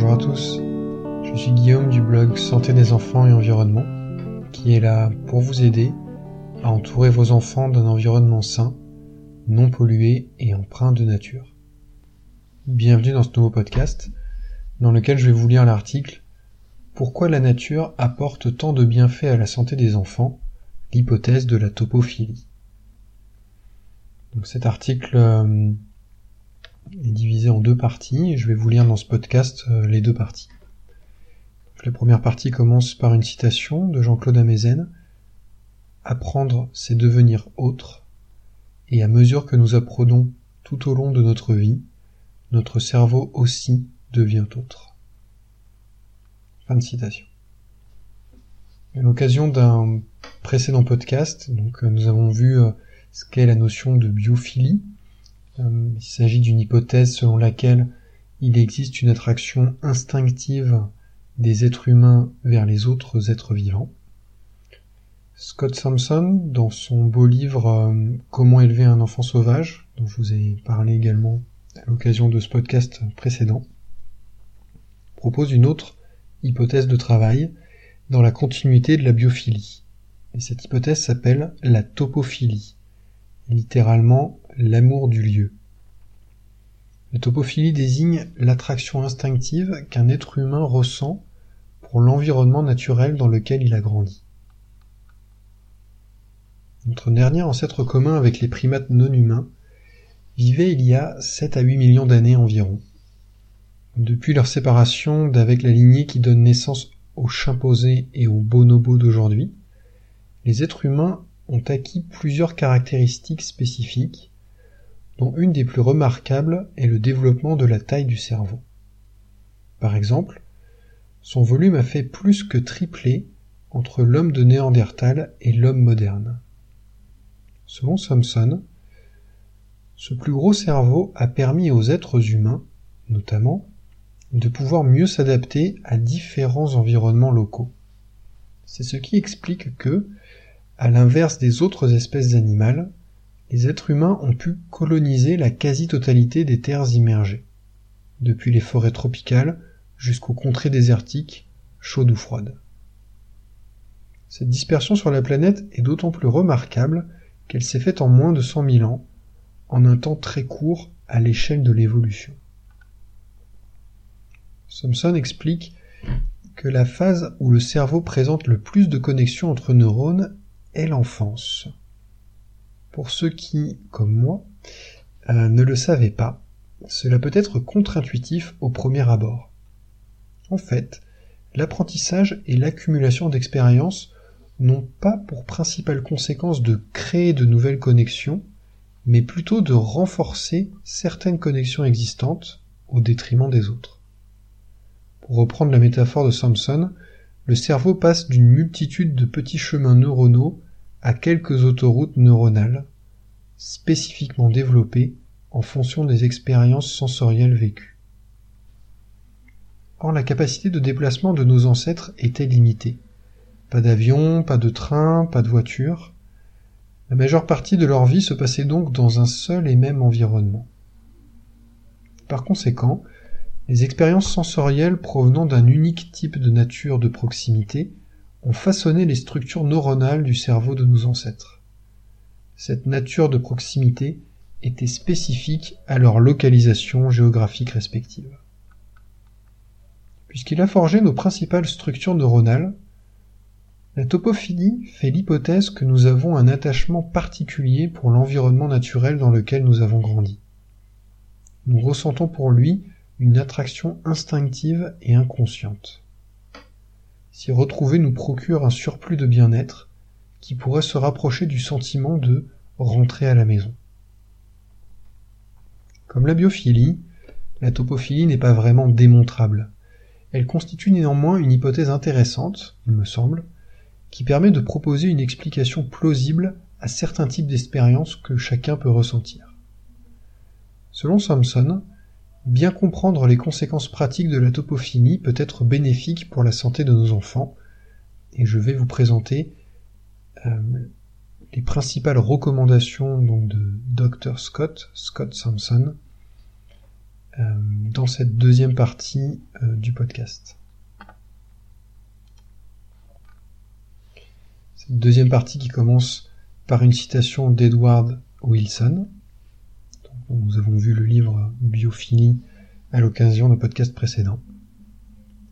Bonjour à tous, je suis Guillaume du blog Santé des enfants et environnement, qui est là pour vous aider à entourer vos enfants d'un environnement sain, non pollué et empreint de nature. Bienvenue dans ce nouveau podcast, dans lequel je vais vous lire l'article Pourquoi la nature apporte tant de bienfaits à la santé des enfants, l'hypothèse de la topophilie. Donc cet article euh, est divisé en deux parties et je vais vous lire dans ce podcast euh, les deux parties. la première partie commence par une citation de Jean-Claude Amezen. Apprendre, c'est devenir autre, et à mesure que nous apprenons tout au long de notre vie, notre cerveau aussi devient autre. Fin de citation. À l'occasion d'un précédent podcast, donc euh, nous avons vu euh, ce qu'est la notion de biophilie, il s'agit d'une hypothèse selon laquelle il existe une attraction instinctive des êtres humains vers les autres êtres vivants. Scott Sampson, dans son beau livre euh, Comment élever un enfant sauvage, dont je vous ai parlé également à l'occasion de ce podcast précédent, propose une autre hypothèse de travail dans la continuité de la biophilie. Et cette hypothèse s'appelle la topophilie, littéralement l'amour du lieu. La topophilie désigne l'attraction instinctive qu'un être humain ressent pour l'environnement naturel dans lequel il a grandi. Notre dernier ancêtre commun avec les primates non humains vivait il y a 7 à 8 millions d'années environ. Depuis leur séparation d'avec la lignée qui donne naissance aux chimpanzés et aux bonobos d'aujourd'hui, les êtres humains ont acquis plusieurs caractéristiques spécifiques, dont une des plus remarquables est le développement de la taille du cerveau. Par exemple, son volume a fait plus que tripler entre l'homme de Néandertal et l'homme moderne. Selon Thomson, ce plus gros cerveau a permis aux êtres humains, notamment, de pouvoir mieux s'adapter à différents environnements locaux. C'est ce qui explique que, à l'inverse des autres espèces animales, les êtres humains ont pu coloniser la quasi-totalité des terres immergées, depuis les forêts tropicales jusqu'aux contrées désertiques, chaudes ou froides. Cette dispersion sur la planète est d'autant plus remarquable qu'elle s'est faite en moins de cent mille ans, en un temps très court à l'échelle de l'évolution. Thomson explique que la phase où le cerveau présente le plus de connexions entre neurones est l'enfance. Pour ceux qui, comme moi, euh, ne le savaient pas, cela peut être contre-intuitif au premier abord. En fait, l'apprentissage et l'accumulation d'expériences n'ont pas pour principale conséquence de créer de nouvelles connexions, mais plutôt de renforcer certaines connexions existantes au détriment des autres. Pour reprendre la métaphore de Samson, le cerveau passe d'une multitude de petits chemins neuronaux à quelques autoroutes neuronales, spécifiquement développées en fonction des expériences sensorielles vécues. Or la capacité de déplacement de nos ancêtres était limitée. Pas d'avion, pas de train, pas de voiture. La majeure partie de leur vie se passait donc dans un seul et même environnement. Par conséquent, les expériences sensorielles provenant d'un unique type de nature de proximité ont façonné les structures neuronales du cerveau de nos ancêtres. Cette nature de proximité était spécifique à leur localisation géographique respective. Puisqu'il a forgé nos principales structures neuronales, la topophilie fait l'hypothèse que nous avons un attachement particulier pour l'environnement naturel dans lequel nous avons grandi. Nous ressentons pour lui une attraction instinctive et inconsciente. S'y retrouver nous procure un surplus de bien-être qui pourrait se rapprocher du sentiment de rentrer à la maison. Comme la biophilie, la topophilie n'est pas vraiment démontrable. Elle constitue néanmoins une hypothèse intéressante, il me semble, qui permet de proposer une explication plausible à certains types d'expériences que chacun peut ressentir. Selon Samson, Bien comprendre les conséquences pratiques de la topophilie peut être bénéfique pour la santé de nos enfants, et je vais vous présenter euh, les principales recommandations donc, de Dr Scott, Scott Sampson, dans cette deuxième partie du podcast. Cette deuxième partie qui commence par une citation d'Edward Wilson. Nous avons vu le livre Biophilie à l'occasion d'un podcast précédent.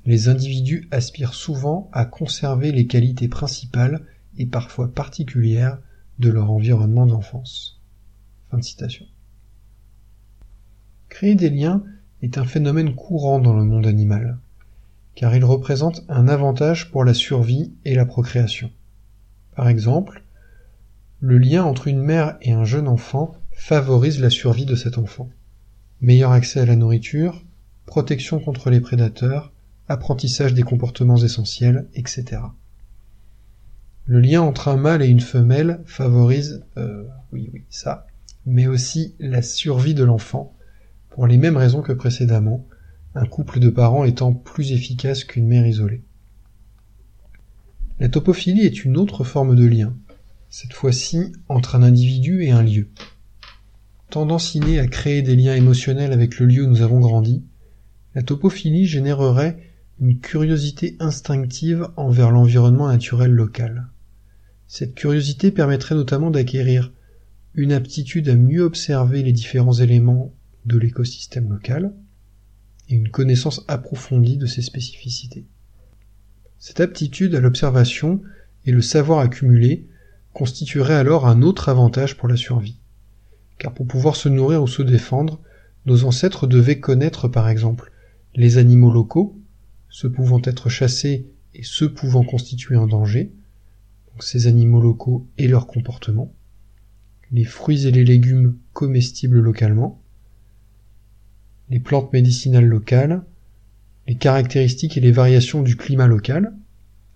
Les individus aspirent souvent à conserver les qualités principales et parfois particulières de leur environnement d'enfance. Fin de citation. Créer des liens est un phénomène courant dans le monde animal, car il représente un avantage pour la survie et la procréation. Par exemple, le lien entre une mère et un jeune enfant favorise la survie de cet enfant meilleur accès à la nourriture, protection contre les prédateurs, apprentissage des comportements essentiels, etc. Le lien entre un mâle et une femelle favorise, euh, oui, oui, ça, mais aussi la survie de l'enfant, pour les mêmes raisons que précédemment, un couple de parents étant plus efficace qu'une mère isolée. La topophilie est une autre forme de lien, cette fois-ci entre un individu et un lieu tendance innée à créer des liens émotionnels avec le lieu où nous avons grandi, la topophilie générerait une curiosité instinctive envers l'environnement naturel local. Cette curiosité permettrait notamment d'acquérir une aptitude à mieux observer les différents éléments de l'écosystème local et une connaissance approfondie de ses spécificités. Cette aptitude à l'observation et le savoir accumulé constituerait alors un autre avantage pour la survie car pour pouvoir se nourrir ou se défendre, nos ancêtres devaient connaître par exemple les animaux locaux, ceux pouvant être chassés et ceux pouvant constituer un danger, donc ces animaux locaux et leur comportement, les fruits et les légumes comestibles localement, les plantes médicinales locales, les caractéristiques et les variations du climat local,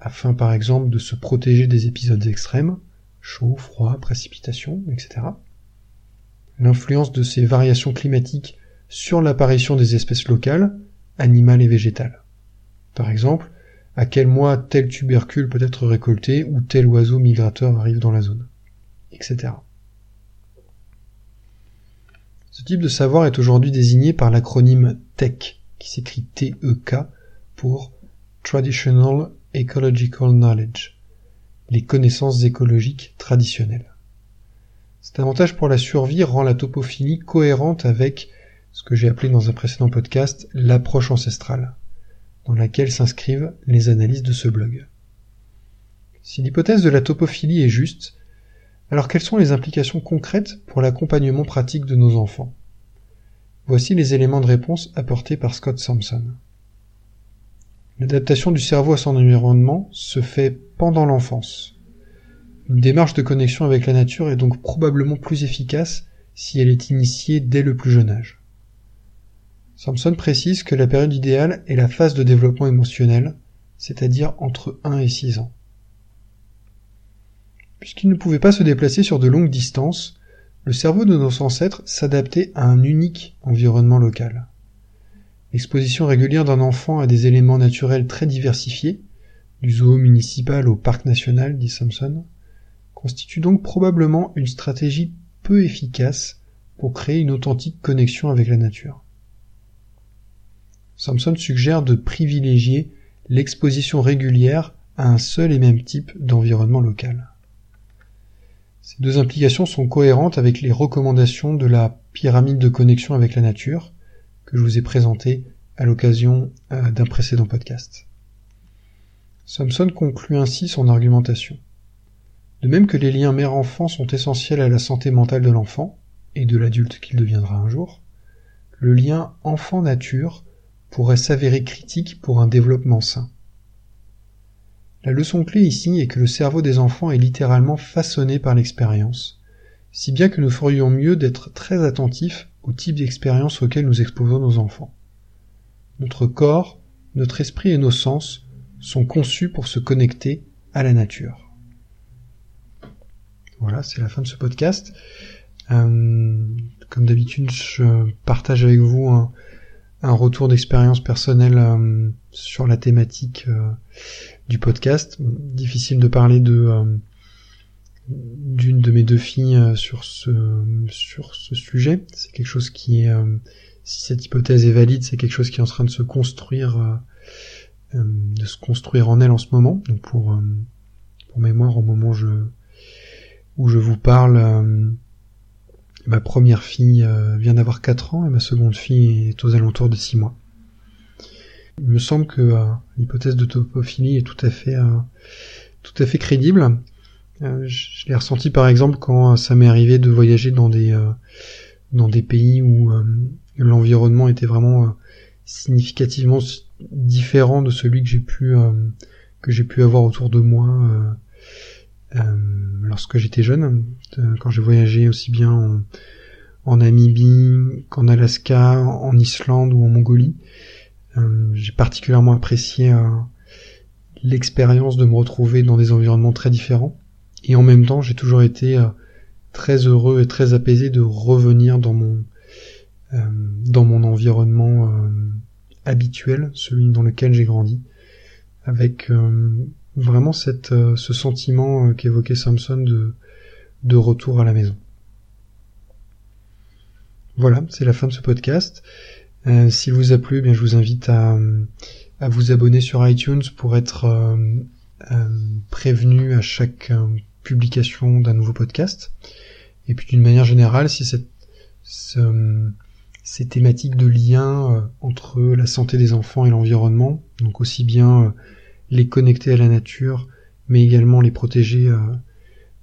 afin par exemple de se protéger des épisodes extrêmes, chaud, froid, précipitation, etc l'influence de ces variations climatiques sur l'apparition des espèces locales, animales et végétales. Par exemple, à quel mois tel tubercule peut être récolté ou tel oiseau migrateur arrive dans la zone, etc. Ce type de savoir est aujourd'hui désigné par l'acronyme TEC, qui s'écrit T-E-K, pour Traditional Ecological Knowledge, les connaissances écologiques traditionnelles. Cet avantage pour la survie rend la topophilie cohérente avec ce que j'ai appelé dans un précédent podcast l'approche ancestrale, dans laquelle s'inscrivent les analyses de ce blog. Si l'hypothèse de la topophilie est juste, alors quelles sont les implications concrètes pour l'accompagnement pratique de nos enfants? Voici les éléments de réponse apportés par Scott Sampson. L'adaptation du cerveau à son environnement se fait pendant l'enfance, une démarche de connexion avec la nature est donc probablement plus efficace si elle est initiée dès le plus jeune âge. Samson précise que la période idéale est la phase de développement émotionnel, c'est-à-dire entre 1 et 6 ans. Puisqu'il ne pouvait pas se déplacer sur de longues distances, le cerveau de nos ancêtres s'adaptait à un unique environnement local. L'exposition régulière d'un enfant à des éléments naturels très diversifiés, du zoo municipal au parc national, dit Samson, constitue donc probablement une stratégie peu efficace pour créer une authentique connexion avec la nature. Samson suggère de privilégier l'exposition régulière à un seul et même type d'environnement local. Ces deux implications sont cohérentes avec les recommandations de la pyramide de connexion avec la nature que je vous ai présentée à l'occasion euh, d'un précédent podcast. Samson conclut ainsi son argumentation. De même que les liens mère-enfant sont essentiels à la santé mentale de l'enfant, et de l'adulte qu'il deviendra un jour, le lien enfant-nature pourrait s'avérer critique pour un développement sain. La leçon clé ici est que le cerveau des enfants est littéralement façonné par l'expérience, si bien que nous ferions mieux d'être très attentifs au type d'expérience auquel nous exposons nos enfants. Notre corps, notre esprit et nos sens sont conçus pour se connecter à la nature. Voilà, c'est la fin de ce podcast. Euh, comme d'habitude, je partage avec vous un, retour d'expérience personnelle euh, sur la thématique euh, du podcast. Difficile de parler d'une de mes deux filles sur ce sujet. C'est quelque chose qui est si cette hypothèse est valide, c'est quelque chose qui est en train de se construire, de se construire en elle en ce moment. Donc pour mémoire, au moment où je où je vous parle, ma première fille vient d'avoir 4 ans et ma seconde fille est aux alentours de 6 mois. Il me semble que euh, l'hypothèse de topophilie est tout à fait, euh, tout à fait crédible. Euh, je l'ai ressenti par exemple quand ça m'est arrivé de voyager dans des, dans des pays où l'environnement était vraiment significativement différent de celui que j'ai pu, que j'ai pu avoir autour de moi lorsque j'étais jeune. quand j'ai voyagé aussi bien en, Namibie qu'en Alaska, en Islande ou en Mongolie. Euh, j'ai particulièrement apprécié euh, l'expérience de me retrouver dans des environnements très différents. Et en même temps, j'ai toujours été euh, très heureux et très apaisé de revenir dans mon dans mon environnement habituel, celui dans lequel j'ai grandi, avec vraiment cette ce sentiment qu'évoquait Samson de retour à la maison. Voilà, c'est la fin de ce podcast. Euh, S'il vous a plu, eh bien je vous invite à, vous abonner sur iTunes pour être euh, euh, prévenu à chaque euh, publication d'un nouveau podcast. Et puis d'une manière générale, si cette, ce, ces thématiques de lien entre la santé des enfants et l'environnement, donc aussi bien les connecter à la nature, mais également les protéger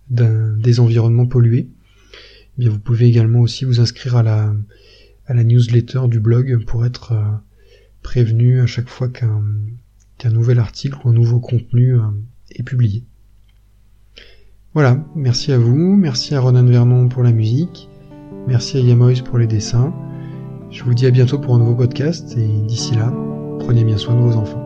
des environnements pollués, eh bien vous pouvez également aussi vous inscrire à la à la newsletter du blog pour être euh, prévenu à chaque fois qu'un nouvel article ou un nouveau contenu euh, est publié. Voilà, merci à vous, merci à Ronan Vernon pour la musique, merci à Yamois pour les dessins. Je vous dis à bientôt pour un nouveau podcast et d'ici là, prenez bien soin de vos enfants.